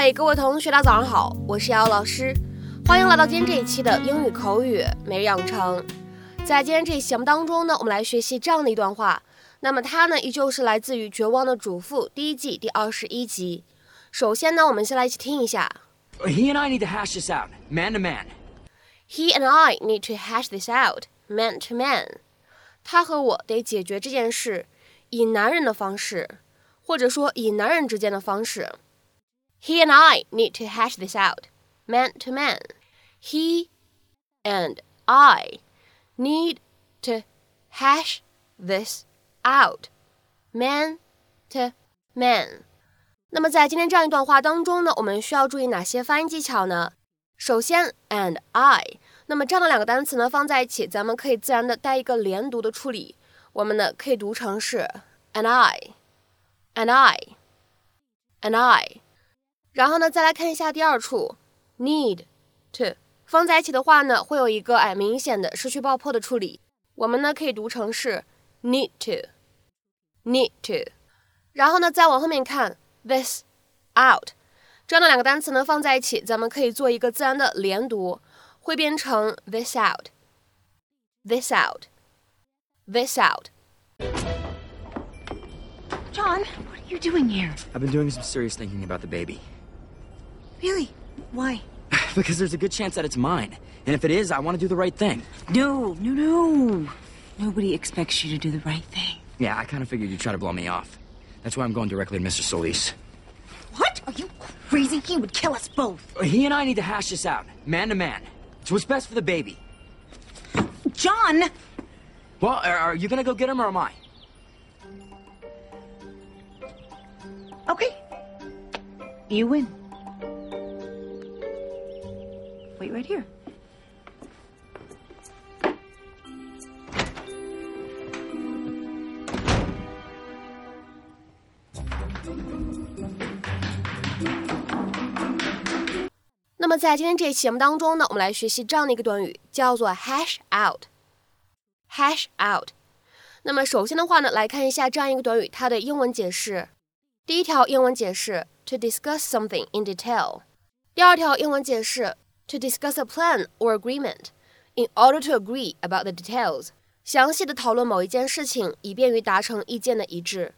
嗨，各位同学，大家早上好，我是瑶瑶老师，欢迎来到今天这一期的英语口语每日养成。在今天这一期节目当中呢，我们来学习这样的一段话。那么它呢，依旧是来自于《绝望的主妇》第一季第二十一集。首先呢，我们先来一起听一下。He and I need to hash this out, man to man. He and I need to hash this out, man to man. 他和我得解决这件事，以男人的方式，或者说以男人之间的方式。He and I need to hash this out, man to man. He and I need to hash this out, man to man. 那么在今天这样一段话当中呢，我们需要注意哪些发音技巧呢？首先，and I，那么这样的两个单词呢放在一起，咱们可以自然的带一个连读的处理，我们呢可以读成是 and I，and I，and I。 然后呢，再来看一下第二处，need to 放在一起的话呢，会有一个哎明显的失去爆破的处理。我们呢可以读成是 need to，need to。然后呢，再往后面看 this out 这样的两个单词呢放在一起，咱们可以做一个自然的连读，会变成 this out，this out，this out。John, what are you doing here? I've been doing some serious thinking about the baby. Really? Why? because there's a good chance that it's mine. And if it is, I want to do the right thing. No, no, no. Nobody expects you to do the right thing. Yeah, I kind of figured you'd try to blow me off. That's why I'm going directly to Mr. Solis. What? Are you crazy? He would kill us both. He and I need to hash this out, man to man. It's what's best for the baby. John! Well, are, you going to go get him or am I? Okay. You win. Wait right here. 那么在今天这期节目当中呢，我们来学习这样的一个短语，叫做 hash out。hash out。那么首先的话呢，来看一下这样一个短语它的英文解释。第一条英文解释：to discuss something in detail。第二条英文解释 ：to discuss a plan or agreement in order to agree about the details。详细的讨论某一件事情，以便于达成意见的一致。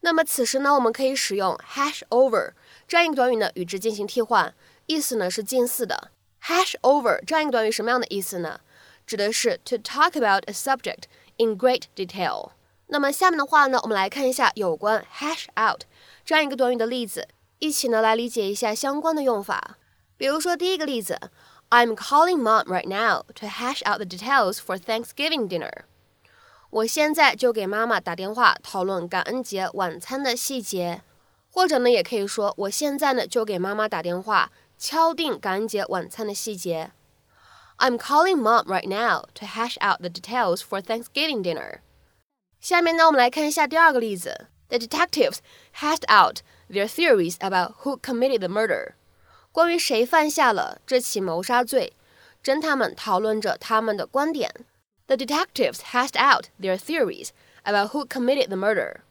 那么此时呢，我们可以使用 hash over 这样一个短语呢，与之进行替换。意思呢是近似的。hash over 这样一个短语什么样的意思呢？指的是 to talk about a subject in great detail。那么下面的话呢，我们来看一下有关 hash out 这样一个短语的例子，一起呢来理解一下相关的用法。比如说第一个例子，I'm calling mom right now to hash out the details for Thanksgiving dinner。我现在就给妈妈打电话讨论感恩节晚餐的细节，或者呢也可以说我现在呢就给妈妈打电话。敲定感恩节晚餐的细节。I'm calling mom right now to hash out the details for Thanksgiving dinner。下面呢，我们来看一下第二个例子。The detectives hashed out their theories about who committed the murder。 关于谁犯下了这起谋杀罪，侦探们讨论着他们的观点。The detectives hashed out their theories about who committed the murder。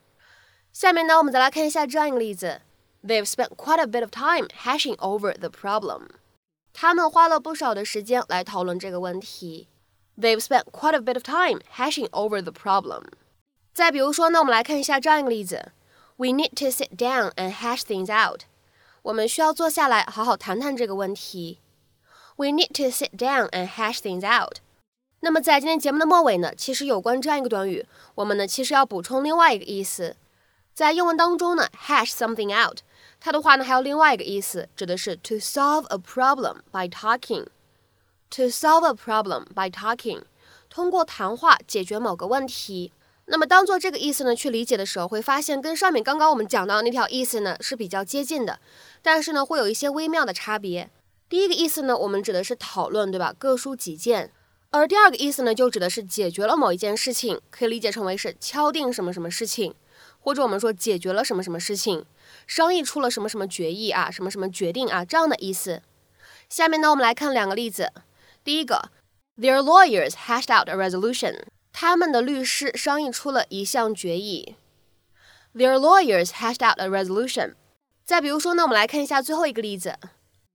下面呢，我们再来看一下这样一个例子。They've spent quite a bit of time hashing over the problem. 他们花了不少的时间来讨论这个问题。They've spent quite a bit of time hashing over the problem. 再比如说呢，我们来看一下这样一个例子：We need to sit down and hash things out. 我们需要坐下来好好谈谈这个问题。We need to sit down and hash things out. 那么在今天节目的末尾呢，其实有关这样一个短语，我们呢其实要补充另外一个意思。在英文当中呢，hash something out。它的话呢，还有另外一个意思，指的是 to solve a problem by talking。to solve a problem by talking，通过谈话解决某个问题。那么当做这个意思呢去理解的时候，会发现跟上面刚刚我们讲到那条意思呢是比较接近的，但是呢会有一些微妙的差别。第一个意思呢，我们指的是讨论，对吧？各抒己见。而第二个意思呢，就指的是解决了某一件事情，可以理解成为是敲定什么什么事情。或者我们说解决了什么什么事情，商议出了什么什么决议啊，什么什么决定啊，这样的意思。下面呢，我们来看两个例子。第一个，Their lawyers hashed out a resolution。他们的律师商议出了一项决议。Their lawyers hashed out a resolution。再比如说呢，我们来看一下最后一个例子。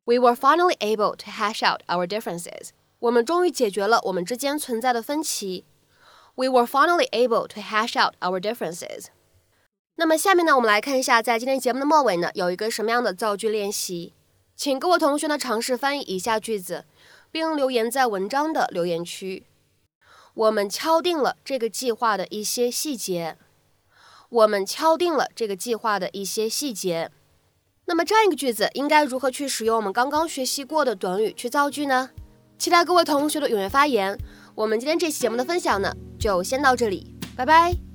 We were finally able to hash out our differences. 我们终于解决了我们之间存在的分歧。We were finally able to hash out our differences. 那么下面呢，我们来看一下，在今天节目的末尾呢，有一个什么样的造句练习？请各位同学呢尝试翻译以下句子，并留言在文章的留言区。我们敲定了这个计划的一些细节。我们敲定了这个计划的一些细节。那么这样一个句子应该如何去使用我们刚刚学习过的短语去造句呢？期待各位同学的踊跃发言。我们今天这期节目的分享呢，就先到这里，拜拜。